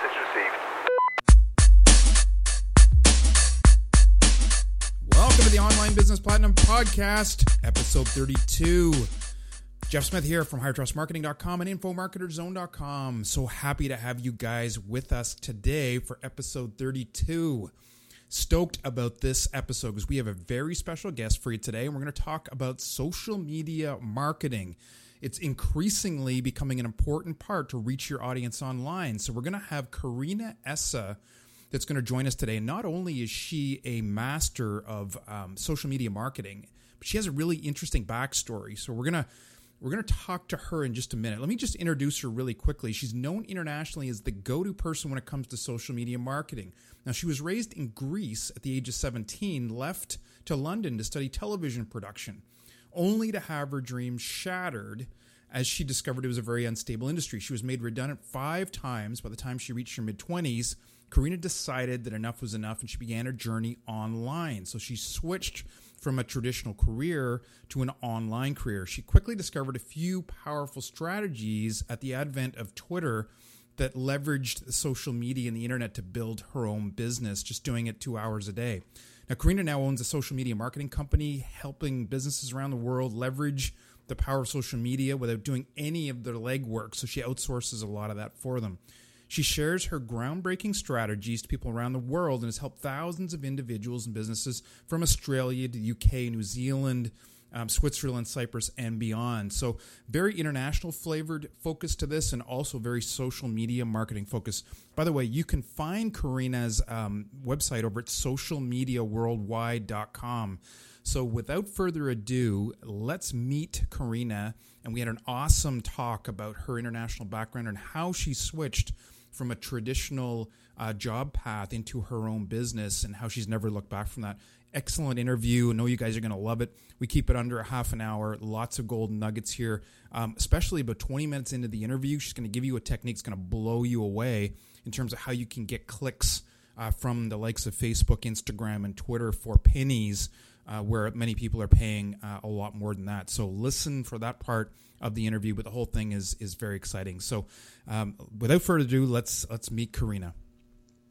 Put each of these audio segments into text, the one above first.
Message received. Welcome to the Online Business Platinum Podcast, episode 32. Jeff Smith here from HigherTrustMarketing.com and InfoMarketerZone.com. So happy to have you guys with us today for episode 32. Stoked about this episode because we have a very special guest for you today, and we're going to talk about social media marketing. It's increasingly becoming an important part to reach your audience online. So we're going to have Karina Essa that's going to join us today. Not only is she a master of um, social media marketing, but she has a really interesting backstory. So we're gonna we're gonna talk to her in just a minute. Let me just introduce her really quickly. She's known internationally as the go-to person when it comes to social media marketing. Now she was raised in Greece at the age of 17, left to London to study television production, only to have her dreams shattered as she discovered it was a very unstable industry. She was made redundant five times by the time she reached her mid 20s Karina decided that enough was enough and she began her journey online. So she switched from a traditional career to an online career. She quickly discovered a few powerful strategies at the advent of Twitter that leveraged social media and the internet to build her own business, just doing it two hours a day. Now, Karina now owns a social media marketing company, helping businesses around the world leverage the power of social media without doing any of their legwork. So she outsources a lot of that for them. She shares her groundbreaking strategies to people around the world and has helped thousands of individuals and businesses from Australia to UK, New Zealand, um, Switzerland, Cyprus, and beyond. So, very international flavored focus to this and also very social media marketing focus. By the way, you can find Karina's um, website over at socialmediaworldwide.com. So, without further ado, let's meet Karina. And we had an awesome talk about her international background and how she switched from a traditional uh, job path into her own business and how she's never looked back from that. Excellent interview. I know you guys are going to love it. We keep it under a half an hour. Lots of golden nuggets here, um, especially about 20 minutes into the interview. She's going to give you a technique that's going to blow you away in terms of how you can get clicks uh, from the likes of Facebook, Instagram, and Twitter for pennies, uh, where many people are paying uh, a lot more than that. So listen for that part of the interview, but the whole thing is is very exciting. So, um, without further ado, let's let's meet Karina.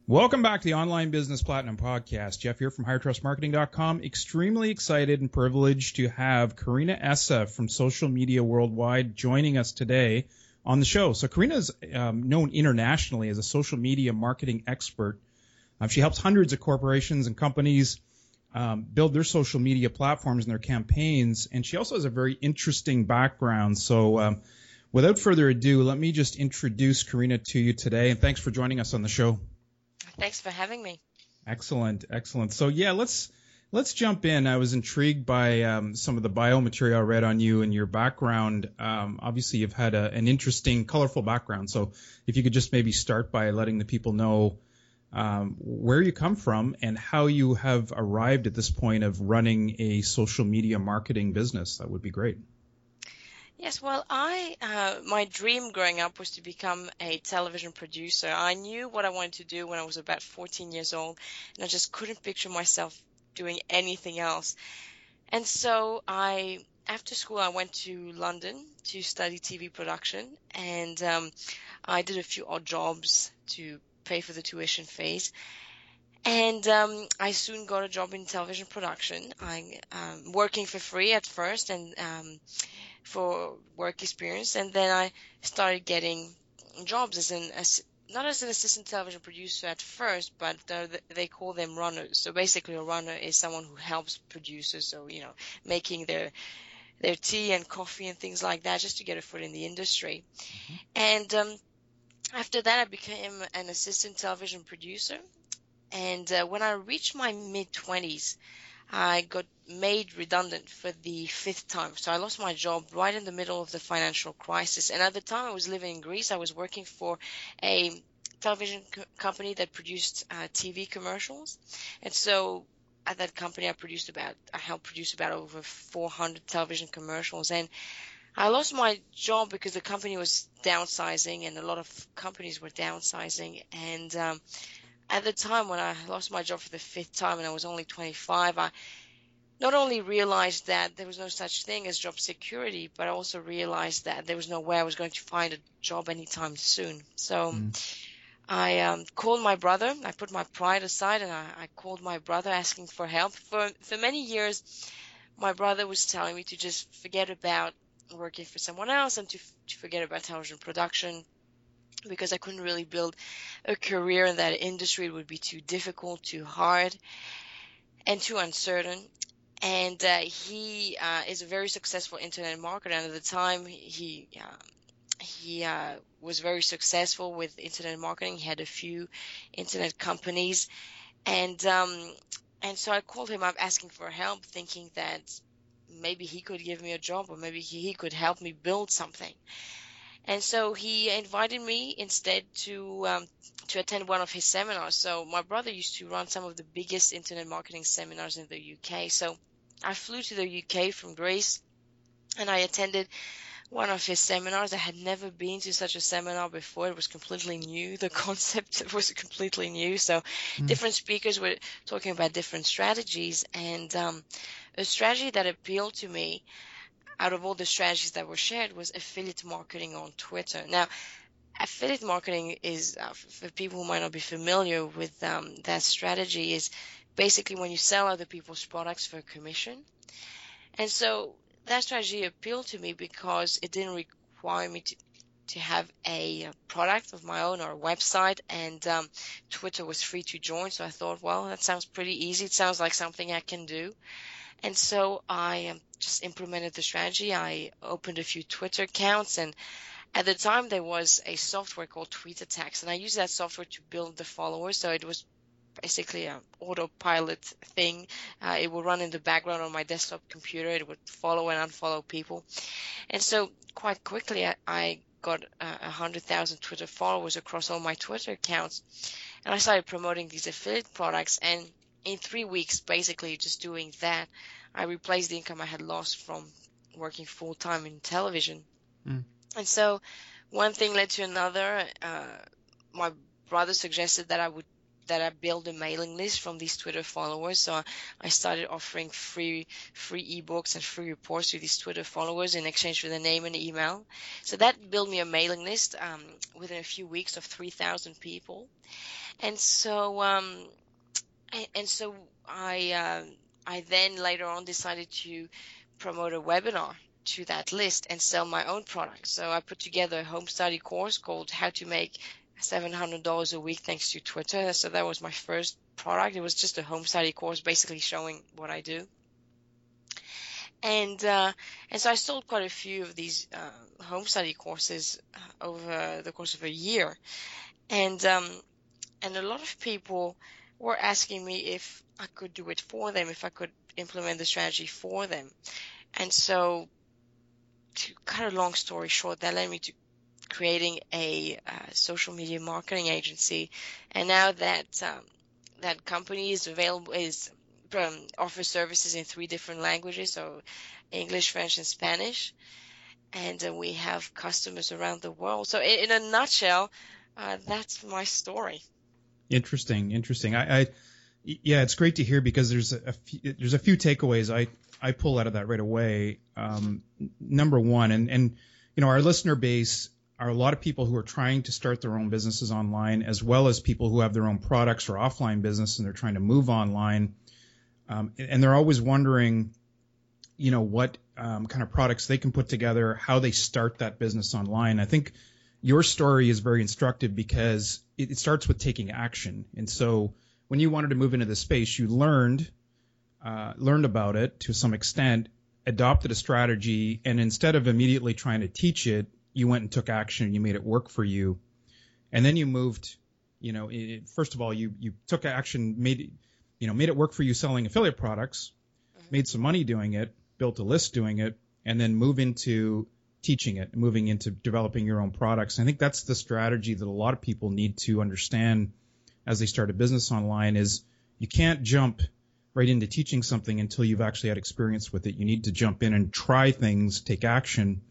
Welcome back to the Online Business Platinum Podcast. Jeff here from HigherTrustMarketing.com. Extremely excited and privileged to have Karina Essa from Social Media Worldwide joining us today on the show. So Karina is um, known internationally as a social media marketing expert. Um, she helps hundreds of corporations and companies um, build their social media platforms and their campaigns. And she also has a very interesting background. So, um, without further ado, let me just introduce Karina to you today. And thanks for joining us on the show. Thanks for having me. Excellent, excellent. So, yeah, let's let's jump in. I was intrigued by um, some of the bio material I read on you and your background. Um, obviously, you've had a, an interesting, colorful background. So, if you could just maybe start by letting the people know um, where you come from and how you have arrived at this point of running a social media marketing business. That would be great. Yes, well, I uh, my dream growing up was to become a television producer. I knew what I wanted to do when I was about 14 years old, and I just couldn't picture myself doing anything else. And so I, after school, I went to London to study TV production, and um, I did a few odd jobs to pay for the tuition fees. And um, I soon got a job in television production. I um, working for free at first, and um, for work experience, and then I started getting jobs as an as, not as an assistant television producer at first, but they call them runners. So basically, a runner is someone who helps producers, so you know, making their their tea and coffee and things like that, just to get a foot in the industry. Mm-hmm. And um, after that, I became an assistant television producer. And uh, when I reached my mid 20s, I got made redundant for the fifth time. So I lost my job right in the middle of the financial crisis. And at the time I was living in Greece, I was working for a television co- company that produced uh, TV commercials. And so at that company, I produced about, I helped produce about over 400 television commercials. And I lost my job because the company was downsizing and a lot of companies were downsizing. And um, at the time when I lost my job for the fifth time and I was only 25, I not only realized that there was no such thing as job security, but I also realized that there was no way I was going to find a job anytime soon. So mm. I um, called my brother. I put my pride aside and I, I called my brother asking for help. For for many years, my brother was telling me to just forget about working for someone else and to, to forget about television production because I couldn't really build a career in that industry. It would be too difficult, too hard, and too uncertain. And uh, he uh, is a very successful internet marketer. And at the time, he uh, he was very successful with internet marketing. He had a few internet companies, and um, and so I called him up asking for help, thinking that maybe he could give me a job or maybe he could help me build something. And so he invited me instead to um, to attend one of his seminars. So my brother used to run some of the biggest internet marketing seminars in the UK. So I flew to the UK from Greece, and I attended one of his seminars. I had never been to such a seminar before. It was completely new. The concept was completely new. So mm. different speakers were talking about different strategies and um, a strategy that appealed to me out of all the strategies that were shared was affiliate marketing on Twitter. Now, affiliate marketing is uh, for people who might not be familiar with um, that strategy is basically when you sell other people's products for a commission. And so that strategy appealed to me because it didn't require me to to have a product of my own or a website and um, Twitter was free to join. So I thought, well, that sounds pretty easy. It sounds like something I can do. And so I um, just implemented the strategy. I opened a few Twitter accounts and at the time there was a software called tweet TweetAttacks and I used that software to build the followers. So it was basically an autopilot thing. Uh, it would run in the background on my desktop computer. It would follow and unfollow people. And so quite quickly, I, I got a uh, hundred thousand Twitter followers across all my Twitter accounts, and I started promoting these affiliate products. And in three weeks, basically just doing that, I replaced the income I had lost from working full time in television. Mm. And so, one thing led to another. Uh, my brother suggested that I would that I build a mailing list from these Twitter followers. So I started offering free free ebooks and free reports to these Twitter followers in exchange for their name and email. So that built me a mailing list um, within a few weeks of 3,000 people. And so um, and so I uh, I then later on decided to promote a webinar to that list and sell my own products. So I put together a home study course called How to Make $700 a week thanks to Twitter. So that was my first product. It was just a home study course basically showing what I do. And, uh, and so I sold quite a few of these, uh, home study courses uh, over the course of a year. And, um, and a lot of people were asking me if I could do it for them, if I could implement the strategy for them. And so to cut a long story short, that led me to creating a uh, social media marketing agency, and now that um, that company is available is um, offers services in three different languages, so English, French, and Spanish, and uh, we have customers around the world. So in, in a nutshell, uh, that's my story. Interesting, interesting. I, I, yeah, it's great to hear because there's a, few, there's a few takeaways I I pull out of that right away. Um, number one, and and you know our listener base are a lot of people who are trying to start their own businesses online, as well as people who have their own products or offline business and they're trying to move online. Um, and they're always wondering, you know, what um, kind of products they can put together, how they start that business online. I think your story is very instructive because it, it starts with taking action. And so when you wanted to move into the space, you learned uh, learned about it to some extent, adopted a strategy, and instead of immediately trying to teach it, you went and took action and you made it work for you, and then you moved. You know, it, first of all, you you took action, made you know made it work for you selling affiliate products, mm-hmm. made some money doing it, built a list doing it, and then move into teaching it, moving into developing your own products. I think that's the strategy that a lot of people need to understand as they start a business online is you can't jump right into teaching something until you've actually had experience with it. You need to jump in and try things, take action,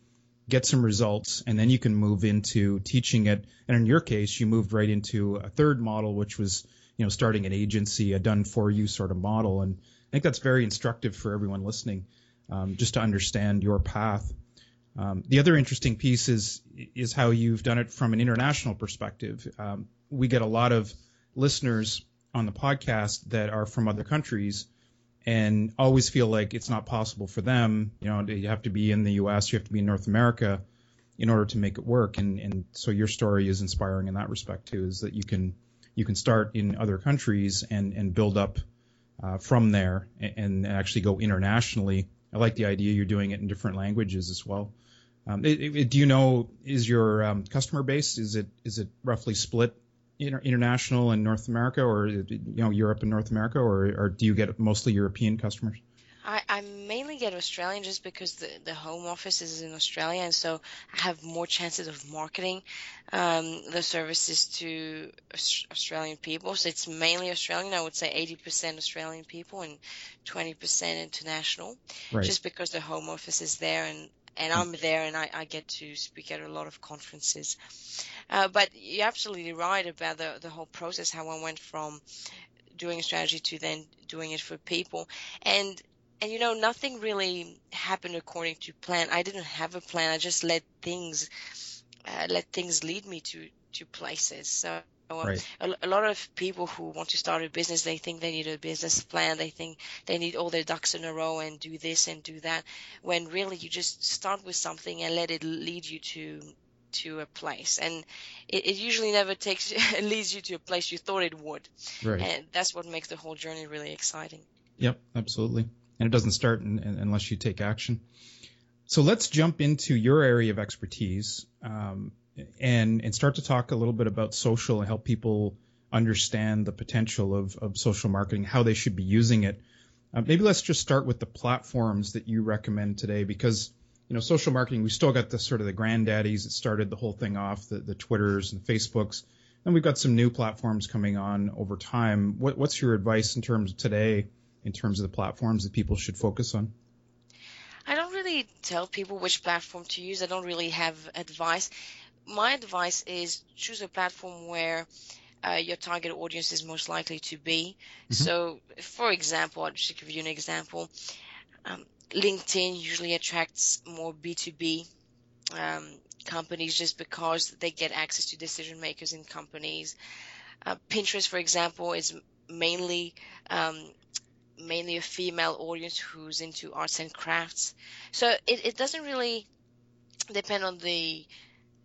get some results, and then you can move into teaching it. And in your case, you moved right into a third model, which was, you know, starting an agency, a done for you sort of model. And I think that's very instructive for everyone listening, um, just to understand your path. Um, the other interesting piece is is how you've done it from an international perspective. Um, we get a lot of listeners on the podcast that are from other countries and always feel like it's not possible for them. You know, you have to be in the U.S., you have to be in North America in order to make it work. And, and so your story is inspiring in that respect too, is that you can you can start in other countries and and build up uh, from there and, and, actually go internationally. I like the idea you're doing it in different languages as well. Um, it, it, do you know is your um, customer base is it is it roughly split inter- international and North America, or you know Europe and North America, or, or do you get mostly European customers? I, I mainly get Australian just because the, the home office is in Australia, and so I have more chances of marketing um, the services to Australian people. So it's mainly Australian. I would say 80% Australian people and 20% international, right. just because the home office is there and and I'm there and I, I get to speak at a lot of conferences. Uh, but you're absolutely right about the, the whole process, how I went from doing a strategy to then doing it for people. And, and you know, nothing really happened according to plan. I didn't have a plan. I just let things, uh, let things lead me to, to places. So, Right. A, a, lot of people who want to start a business, they think they need a business plan. They think they need all their ducks in a row and do this and do that. When really you just start with something and let it lead you to to a place. And it, it usually never takes leads you to a place you thought it would. Right. And that's what makes the whole journey really exciting. Yep, absolutely. And it doesn't start in, in, unless you take action. So let's jump into your area of expertise. Um, and and start to talk a little bit about social and help people understand the potential of, of social marketing, how they should be using it. Uh, maybe let's just start with the platforms that you recommend today, because you know social marketing we still got the sort of the granddaddies that started the whole thing off, the, the Twitters and the Facebooks, and we've got some new platforms coming on over time. What, what's your advice in terms of today, in terms of the platforms that people should focus on? I don't really tell people which platform to use. I don't really have advice my advice is choose a platform where uh, your target audience is most likely to be. Mm-hmm. So, for example, I'll just give you an example. Um, LinkedIn usually attracts more B2B um, companies just because they get access to decision makers in companies. Uh, Pinterest, for example, is mainly um, mainly a female audience who's into arts and crafts. So it, it doesn't really depend on the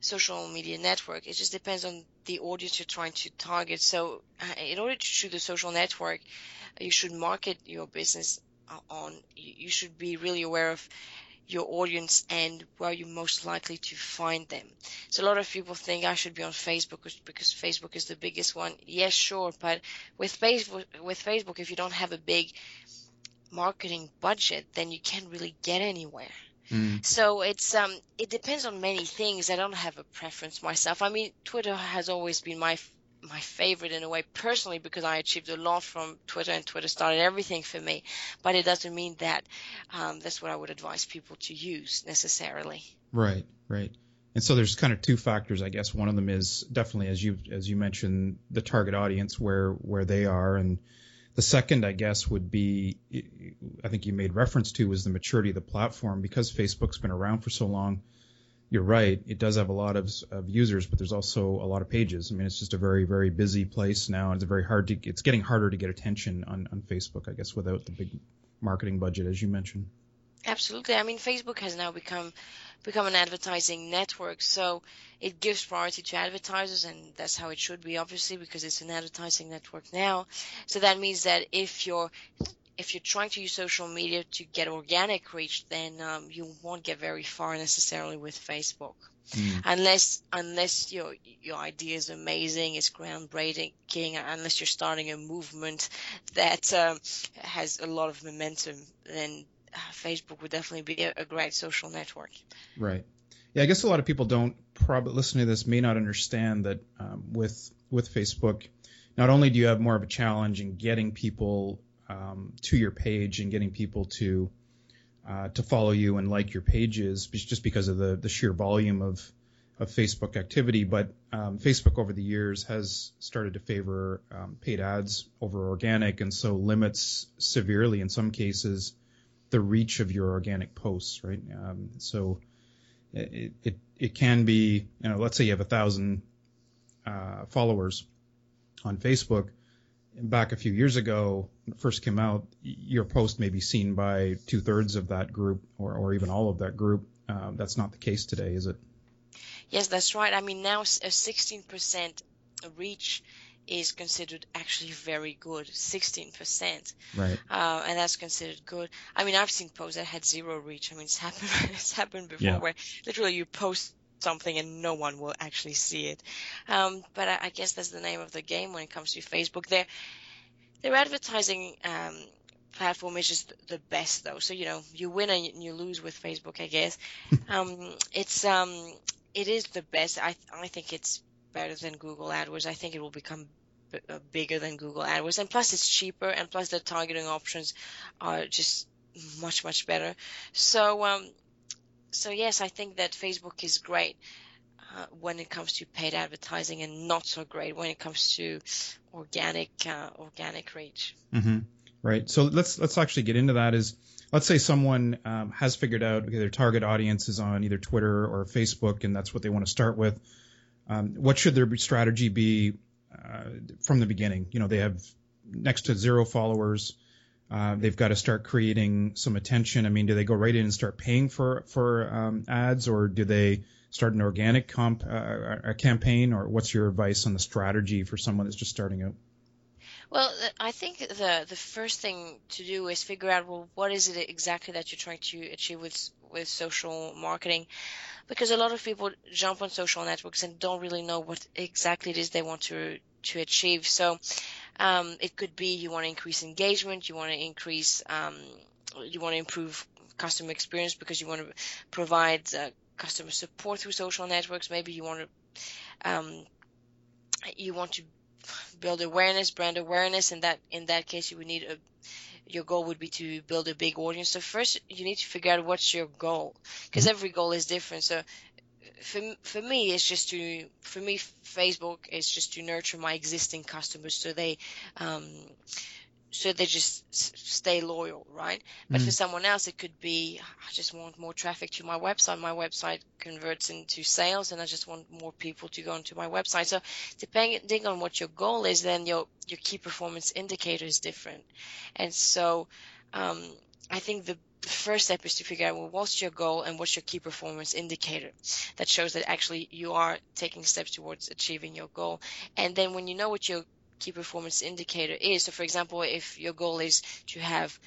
social media network. It just depends on the audience you're trying to target. So, uh, in order to choose a social network, you should market your business uh, on. You should be really aware of your audience and where you're most likely to find them. So a lot of people think I should be on Facebook because Facebook is the biggest one. Yes, sure, but with Facebook, with Facebook, if you don't have a big marketing budget, then you can't really get anywhere. Mm. So it's um it depends on many things. I don't have a preference myself. I mean, Twitter has always been my my favorite in a way personally because I achieved a lot from Twitter and Twitter started everything for me. But it doesn't mean that um, that's what I would advise people to use necessarily. Right, right. And so there's kind of two factors, I guess. One of them is definitely, as you as you mentioned, the target audience where where they are, and the second, I guess, would be I think you made reference to was the maturity of the platform because Facebook's been around for so long. You're right; it does have a lot of, of users, but there's also a lot of pages. I mean, it's just a very very busy place now, and it's very hard to it's getting harder to get attention on on Facebook, I guess, without the big marketing budget, as you mentioned. Absolutely. I mean, Facebook has now become become an advertising network, so it gives priority to advertisers, and that's how it should be, obviously, because it's an advertising network now. So that means that if you're if you're trying to use social media to get organic reach, then um, you won't get very far necessarily with Facebook. Mm. Unless unless your your idea is amazing, it's groundbreaking, unless you're starting a movement that um, has a lot of momentum, then Facebook would definitely be a, great social network. Right. Yeah, I guess a lot of people don't probably listen to this may not understand that um, with with Facebook, not only do you have more of a challenge in getting people um, to your page and getting people to uh, to follow you and like your pages, just because of the the sheer volume of of Facebook activity, but um, Facebook over the years has started to favor um, paid ads over organic, and so limits severely in some cases the reach of your organic posts, right? Um, so it, it, it can be, you know, let's say you have a thousand uh, followers on Facebook back a few years ago, first came out, your post may be seen by two thirds of that group or, or even all of that group. Um, that's not the case today, is it? Yes, that's right. I mean, now a 16% reach is considered actually very good 16% right. Uh, and that's considered good. I mean i've seen posts that had zero reach. I mean it's happened it's happened before Yeah. where literally you post something and no one will actually see it. Um, but I, I guess that's the name of the game when it comes to facebook. Their their advertising um, platform is just the best though. So you know you win and you lose with facebook i guess. Um, it's um, it is the best. I i think it's better than Google AdWords. I think it will become uh, bigger than Google AdWords, and plus it's cheaper, and plus the targeting options are just much much better. So um, so yes, I think that Facebook is great uh, when it comes to paid advertising, and not so great when it comes to organic uh, organic reach. Mm-hmm. Right. So let's let's actually get into that. Is let's say someone um, has figured out okay, their target audience is on either Twitter or Facebook, and that's what they want to start with. Um, what should their strategy be uh, from the beginning? You know, they have next to zero followers. Uh, they've got to start creating some attention. I mean, do they go right in and start paying for for um, ads, or do they start an organic comp uh, a campaign, or what's your advice on the strategy for someone that's just starting out? Well, I think the the first thing to do is figure out well what is it exactly that you're trying to achieve with with social marketing, because a lot of people jump on social networks and don't really know what exactly it is they want to to achieve. So, um, it could be you want to increase engagement, you want to increase, um, you want to improve customer experience because you want to provide uh, customer support through social networks. Maybe you want to um, you want to build awareness, brand awareness, and that in that case you would need a your goal would be to build a big audience. So first you need to figure out what's your goal because every goal is different. So for for me it's just to for me Facebook is just to nurture my existing customers so they um so they just stay loyal, right? But for Mhm. someone else, it could be I just want more traffic to my website. My website converts into sales, and I just want more people to go onto my website. So depending on what your goal is, then your your key performance indicator is different. And so um, I think the first step is to figure out well, what's your goal and what's your key performance indicator that shows that actually you are taking steps towards achieving your goal. And then when you know what your key performance indicator is, so for example, if your goal is to have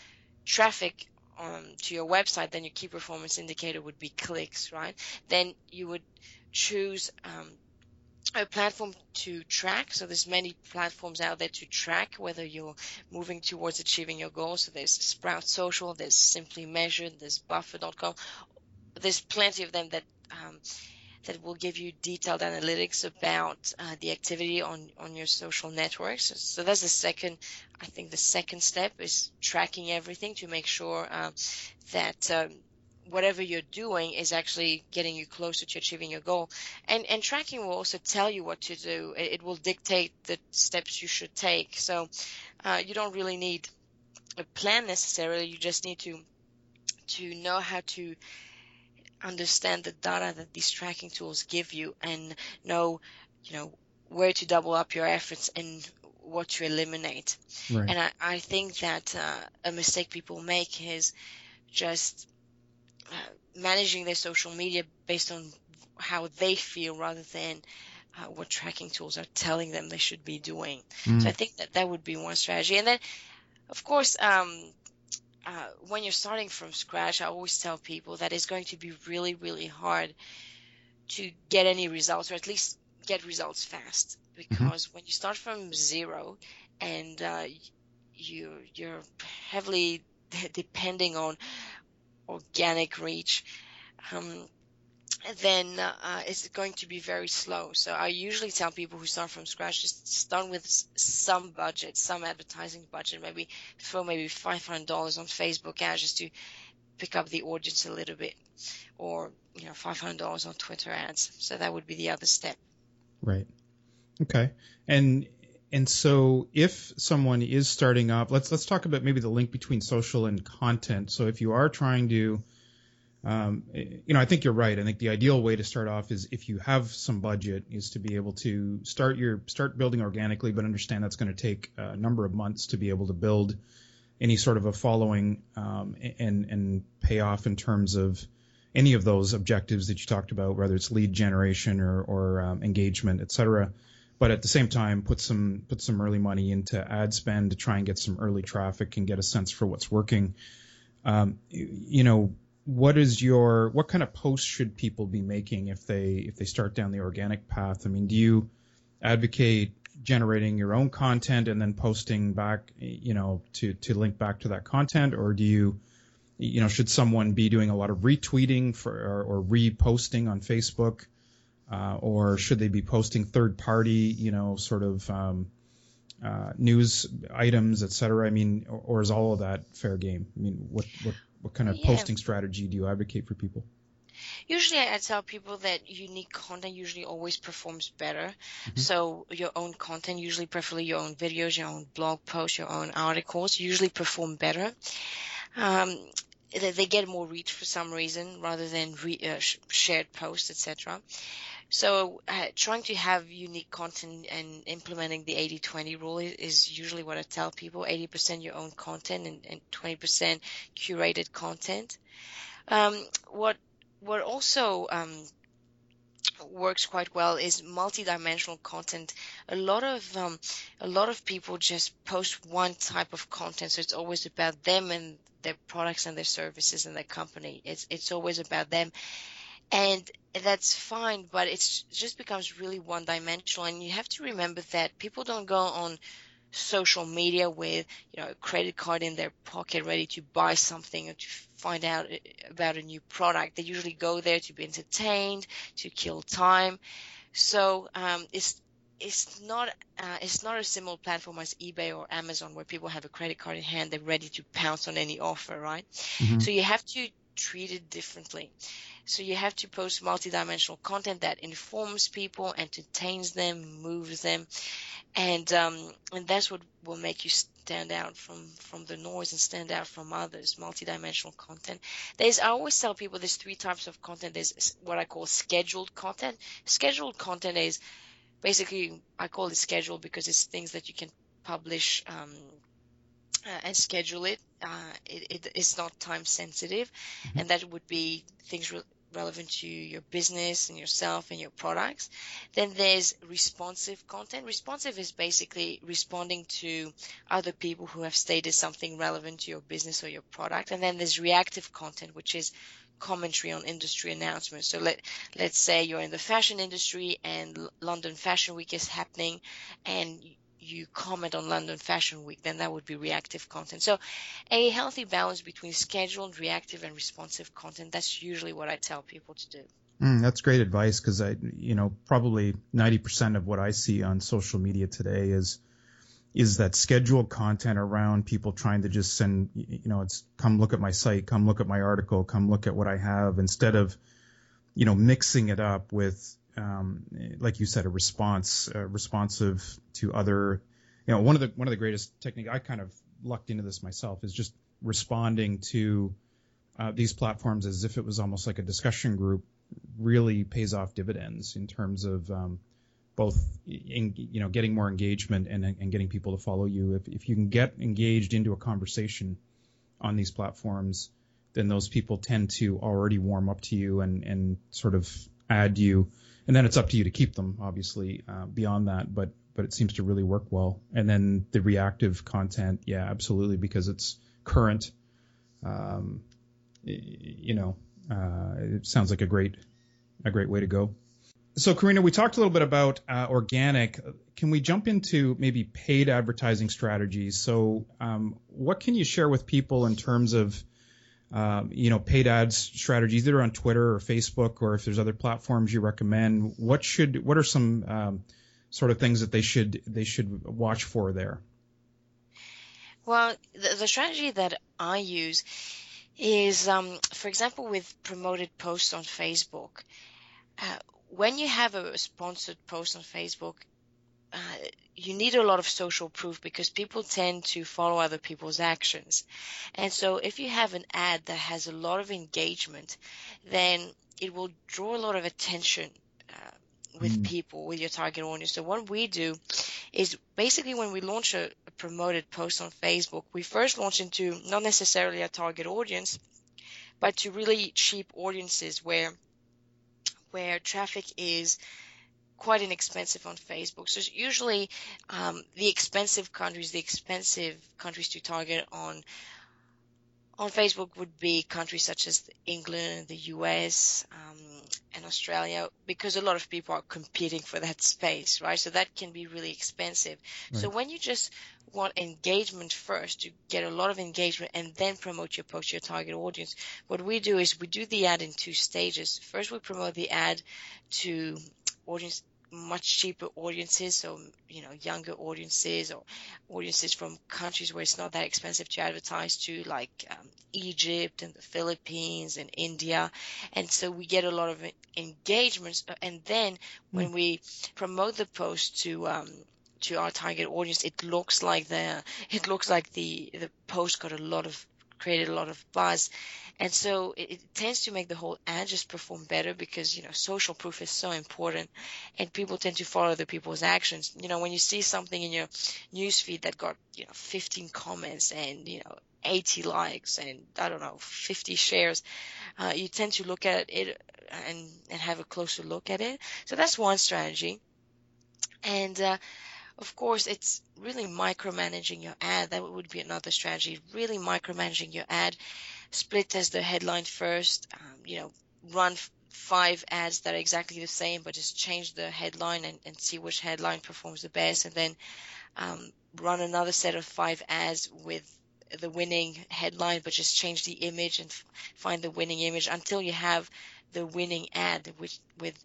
traffic um, to your website, then your key performance indicator would be clicks, right? Then you would choose um, a platform to track. So there's many platforms out there to track whether you're moving towards achieving your goals. So there's Sprout Social, there's Simply Measured, there's Buffer.com. There's plenty of them that um, that will give you detailed analytics about uh, the activity on on your social networks. So that's the second. I think the second step is tracking everything to make sure uh, that. Um, whatever you're doing is actually getting you closer to achieving your goal. And and tracking will also tell you what to do. It, will dictate the steps you should take. So uh, you don't really need a plan necessarily. You just need to to know how to understand the data that these tracking tools give you and know, you know, where to double up your efforts and what to eliminate. Right. And I, I think that uh, a mistake people make is just uh, managing their social media based on how they feel rather than uh, what tracking tools are telling them they should be doing. Mm. So I think that that would be one strategy. And then, of course, um, uh, when you're starting from scratch, I always tell people that it's going to be really, really hard to get any results, or at least get results fast. Because when you start from zero and uh, you you're heavily depending on organic reach, um, then uh, it's going to be very slow. So I usually tell people who start from scratch just start with some budget, some advertising budget, maybe throw maybe five hundred dollars on Facebook ads just to pick up the audience a little bit, or you know five hundred dollars on Twitter ads. So that would be the other step. Right. Okay. And and so if someone is starting up, let's let's talk about maybe the link between social and content. So if you are trying to um, you know, I think you're right. I think the ideal way to start off is if you have some budget, is to be able to start your start building organically, but understand that's going to take a number of months to be able to build any sort of a following um, and and pay off in terms of any of those objectives that you talked about, whether it's lead generation or, or um, engagement, et cetera. But at the same time, put some put some early money into ad spend to try and get some early traffic and get a sense for what's working. Um, you know, what is your what kind of posts should people be making if they if they start down the organic path? I mean, do you advocate generating your own content and then posting back, you know, to to link back to that content, or do you you know, should someone be doing a lot of retweeting for or, or reposting on Facebook, uh, or should they be posting third-party, you know, sort of um, uh, news items, et cetera? I mean, or, or, is all of that fair game? I mean, what what what kind of yeah. posting strategy do you advocate for people? Usually, I tell people that unique content usually always performs better. Mm-hmm. So your own content, usually preferably your own videos, your own blog posts, your own articles, usually perform better. Um, they get more reach for some reason rather than re- uh, shared posts, etc. So uh, trying to have unique content and implementing the 80-20 rule is, is, usually what I tell people, 80% your own content and, and 20% curated content. Um, what, what also, um, works quite well is multi-dimensional content. A lot of um, a lot of people just post one type of content, so it's always about them and their products and their services and their company. It's it's always about them, and that's fine. But it just becomes really one dimensional, and you have to remember that people don't go on social media with you know a credit card in their pocket ready to buy something or to find out uh, about a new product. They usually go there to be entertained to kill time. So um, it's it's not uh, it's not a similar platform as eBay or Amazon where people have a credit card in hand they're ready to pounce on any offer right? Mm-hmm. so you have to treat it differently. So you have to post multidimensional content that informs people entertains them moves them and um, and that's what will make you stand out from from the noise and stand out from others multidimensional content. There's i always tell people there's three types of content. There's what i call scheduled content. Scheduled content is basically i call it scheduled because it's things that you can publish um, uh, and schedule it. Uh, it, it. It's not time sensitive, mm-hmm. and that would be things re- relevant to your business and yourself and your products. Then there's responsive content. Responsive is basically responding to other people who have stated something relevant to your business or your product. And then there's reactive content, which is commentary on industry announcements. So let let's say you're in the fashion industry and London Fashion Week is happening and you comment on London Fashion Week, then that would be reactive content. So a healthy balance between scheduled, reactive, and responsive content, that's usually what I tell people to do. Mm, that's great advice because I, you know, probably 90% of what I see on social media today is is that scheduled content around people trying to just send, you know, it's come look at my site, come look at my article, come look at what I have instead of, you know, mixing it up with um, like you said, a response, uh, responsive to other. You know, one of the one of the greatest technique I kind of lucked into this myself is just responding to uh, these platforms as if it was almost like a discussion group. Really pays off dividends in terms of um, both in, you know getting more engagement and, and getting people to follow you. If if you can get engaged into a conversation on these platforms, then those people tend to already warm up to you and and sort of add you and then it's up to you to keep them, obviously, uh, beyond that. But but it seems to really work well. And then the reactive content, yeah, absolutely, because it's current. Um, you know, uh, it sounds like a great a great way to go. So, Karina, we talked a little bit about uh, organic. Can we jump into maybe paid advertising strategies? So, um, what can you share with people in terms of um, you know, paid ads strategies, either on Twitter or Facebook, or if there's other platforms you recommend, what should, what are some um, sort of things that they should they should watch for there? Well, the, the strategy that I use is, um, for example, with promoted posts on Facebook. Uh, when you have a sponsored post on Facebook, uh, you need a lot of social proof because people tend to follow other people's actions. And so if you have an ad that has a lot of engagement, then it will draw a lot of attention uh, with mm. people, with your target audience. So what we do is basically when we launch a, a promoted post on Facebook, we first launch into not necessarily a target audience, but to really cheap audiences where where traffic is quite inexpensive on Facebook. So usually um, the expensive countries, the expensive countries to target on on Facebook would be countries such as England, the US, um, and Australia, because a lot of people are competing for that space, right? So that can be really expensive. Right. So when you just want engagement first, to get a lot of engagement and then promote your post to your target audience, what we do is we do the ad in two stages. First, we promote the ad to audience much cheaper audiences, so you know younger audiences or audiences from countries where it's not that expensive to advertise to, like um, Egypt and the Philippines and India, and so we get a lot of engagements. And then when mm. we promote the post to um, to our target audience, it looks like the it looks like the the post got a lot of created a lot of buzz. And so it, it, tends to make the whole ad just perform better because, you know, social proof is so important and people tend to follow other people's actions. You know, when you see something in your newsfeed that got, you know, 15 comments and, you know, 80 likes and I don't know, 50 shares, uh, you tend to look at it and, and have a closer look at it. So that's one strategy. And, uh, of course, it's really micromanaging your ad. That would be another strategy. Really micromanaging your ad. Split test the headline first. Um, you know, run five ads that are exactly the same, but just change the headline and, and see which headline performs the best, and then um, run another set of five ads with the winning headline, but just change the image and f- find the winning image until you have the winning ad with with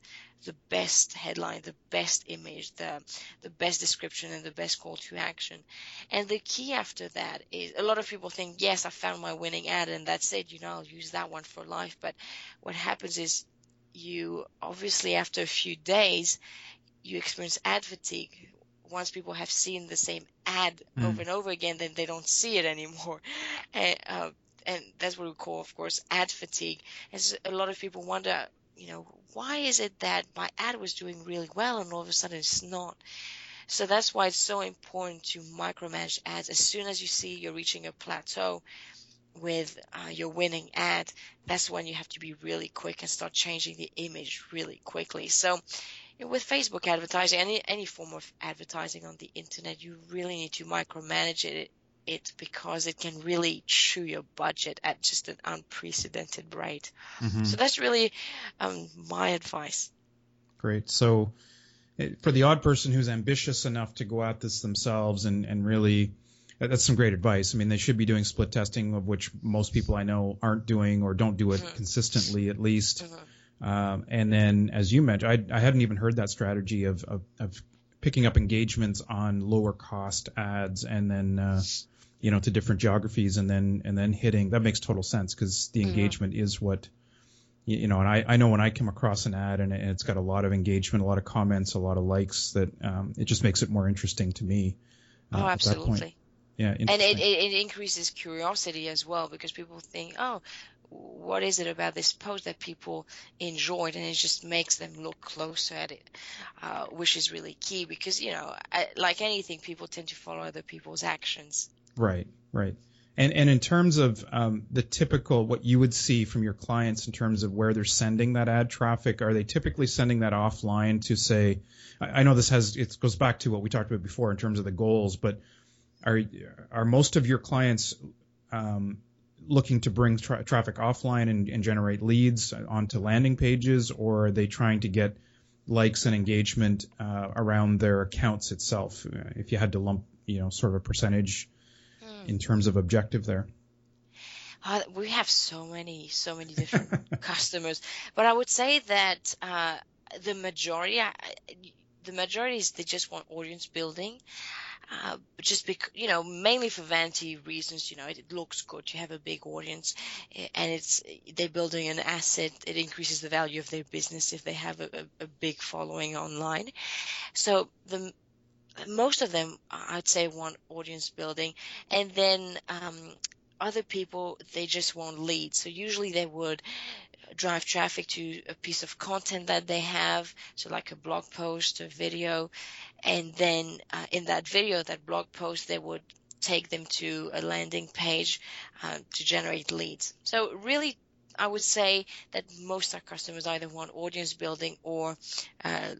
the best headline, the best image, the the best description, and the best call to action. And the key after that is a lot of people think, yes, I found my winning ad, and that's it. You know, I'll use that one for life. But what happens is, you obviously after a few days, you experience ad fatigue. Once people have seen the same ad mm. over and over again, then they don't see it anymore. And, uh, and that's what we call, of course, ad fatigue. As a lot of people wonder, you know, why is it that my ad was doing really well and all of a sudden it's not? So that's why it's so important to micromanage ads. As soon as you see you're reaching a plateau with uh, your winning ad, that's when you have to be really quick and start changing the image really quickly. So with Facebook advertising, any any form of advertising on the internet, you really need to micromanage it it because it can really chew your budget at just an unprecedented rate. Mm-hmm. So that's really um, my advice. Great. So eh, for the odd person who's ambitious enough to go at this themselves and, and really that's some great advice. I mean, they should be doing split testing, of which most people I know aren't doing or don't do it mm-hmm. consistently, at least. Mm-hmm. Um, and then, as you mentioned, I, I hadn't even heard that strategy of, of, of picking up engagements on lower cost ads and then uh, you know, to different geographies and then and then hitting that makes total sense because the mm-hmm. engagement is what you know, and I, I know when I come across an ad and it's got a lot of engagement, a lot of comments, a lot of likes, that um, it just makes it more interesting to me. Uh, oh, absolutely. Yeah, and it, it, it increases curiosity as well because people think, oh, what is it about this post that people enjoyed and it just makes them look closer at it uh, which is really key because you know like anything people tend to follow other people's actions Right, right. And and in terms of um, the typical what you would see from your clients in terms of where they're sending that ad traffic, are they typically sending that offline to say? I, I know this has it goes back to what we talked about before in terms of the goals, but are are most of your clients um, looking to bring tra- traffic offline and, and generate leads onto landing pages, or are they trying to get likes and engagement uh, around their accounts itself? If you had to lump, you know, sort of a percentage in terms of objective there? Uh, we have so many, so many different customers, but I would say that uh, the majority, the majority is they just want audience building. Uh, just because, you know, mainly for vanity reasons, you know, it, it, looks good. You have a big audience eh, and it's, they're building an asset. It increases the value of their business if they have a, a, a big following online. So the, most of them, I'd say, want audience building, and then um, other people they just want leads. So usually they would drive traffic to a piece of content that they have, so like a blog post, a video, and then uh, in that video, that blog post, they would take them to a landing page uh, to generate leads. So really, I would say that most our customers either want audience building or uh,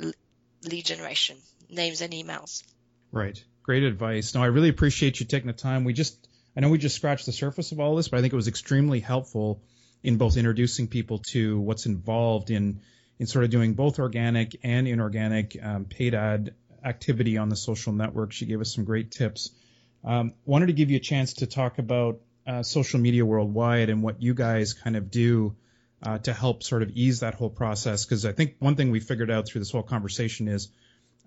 lead generation, names and emails. Right. Great advice. No, I really appreciate you taking the time. We just, I know we just scratched the surface of all this, but I think it was extremely helpful in both introducing people to what's involved in in sort of doing both organic and inorganic um, paid ad activity on the social network. She gave us some great tips. Um, wanted to give you a chance to talk about uh, social media worldwide and what you guys kind of do uh, to help sort of ease that whole process. Because I think one thing we figured out through this whole conversation is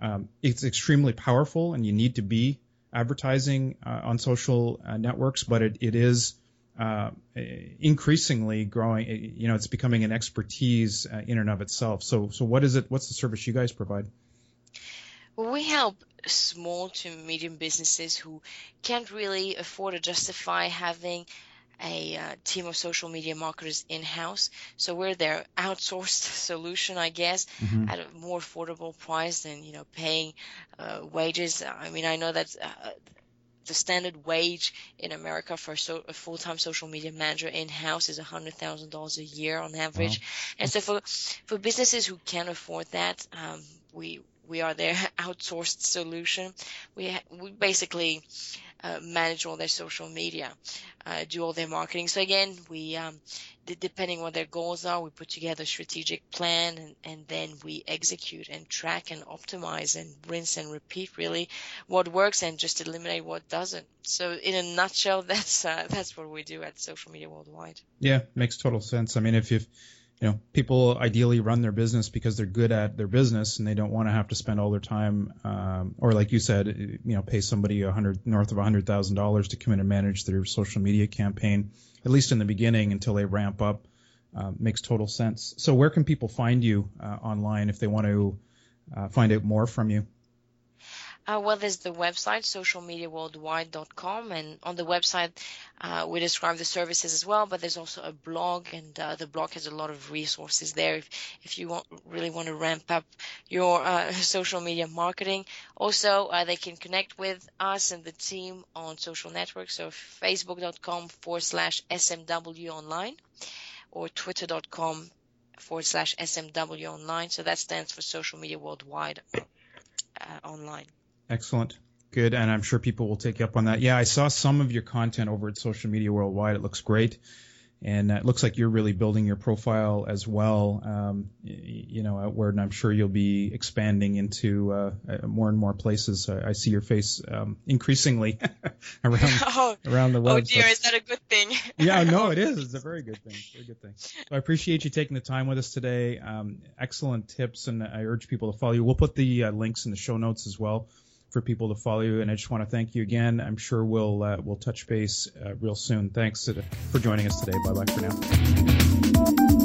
um, it's extremely powerful, and you need to be advertising uh, on social uh, networks, but it, it is uh, increasingly growing. You know, it's becoming an expertise uh, in and of itself. So, so what is it? What's the service you guys provide? Well, we help small to medium businesses who can't really afford or justify having a uh, team of social media marketers in house. So we're their outsourced solution, I guess, mm-hmm. at a more affordable price than you know paying uh, wages. I mean, I know that. Uh, the standard wage in America for so, a full-time social media manager in-house is $100,000 a year on average. Wow. And so for, for businesses who can't afford that, um, we, we are their outsourced solution. We, we basically uh, manage all their social media, uh, do all their marketing. So again, we, um, d- depending what their goals are, we put together a strategic plan and, and then we execute and track and optimize and rinse and repeat really what works and just eliminate what doesn't. So in a nutshell, that's, uh, that's what we do at Social Media Worldwide. Yeah, makes total sense. I mean, if you've, you know, people ideally run their business because they're good at their business and they don't want to have to spend all their time, um, or like you said, you know, pay somebody a hundred north of a hundred thousand dollars to come in and manage their social media campaign, at least in the beginning until they ramp up. Uh, makes total sense. So, where can people find you uh, online if they want to uh, find out more from you? Uh, well, there's the website, socialmediaworldwide.com, and on the website uh, we describe the services as well. But there's also a blog, and uh, the blog has a lot of resources there if, if you want, really want to ramp up your uh, social media marketing. Also, uh, they can connect with us and the team on social networks, so facebook.com forward slash SMW online or twitter.com forward slash SMW online. So that stands for Social Media Worldwide uh, online. Excellent. Good. And I'm sure people will take you up on that. Yeah, I saw some of your content over at Social Media Worldwide. It looks great. And it looks like you're really building your profile as well, um, you know, outward. And I'm sure you'll be expanding into uh, uh more and more places. I, I see your face um, increasingly around oh, around the world. Oh dear, is that a good thing? yeah, no, it is. It's a very good thing. Very good thing. So I appreciate you taking the time with us today. Um, excellent tips, and I urge people to follow you. We'll put the uh, links in the show notes as well for people to follow you. And I just want to thank you again. I'm sure we'll uh, we'll touch base uh, real soon. Thanks for joining us today. Bye bye for now.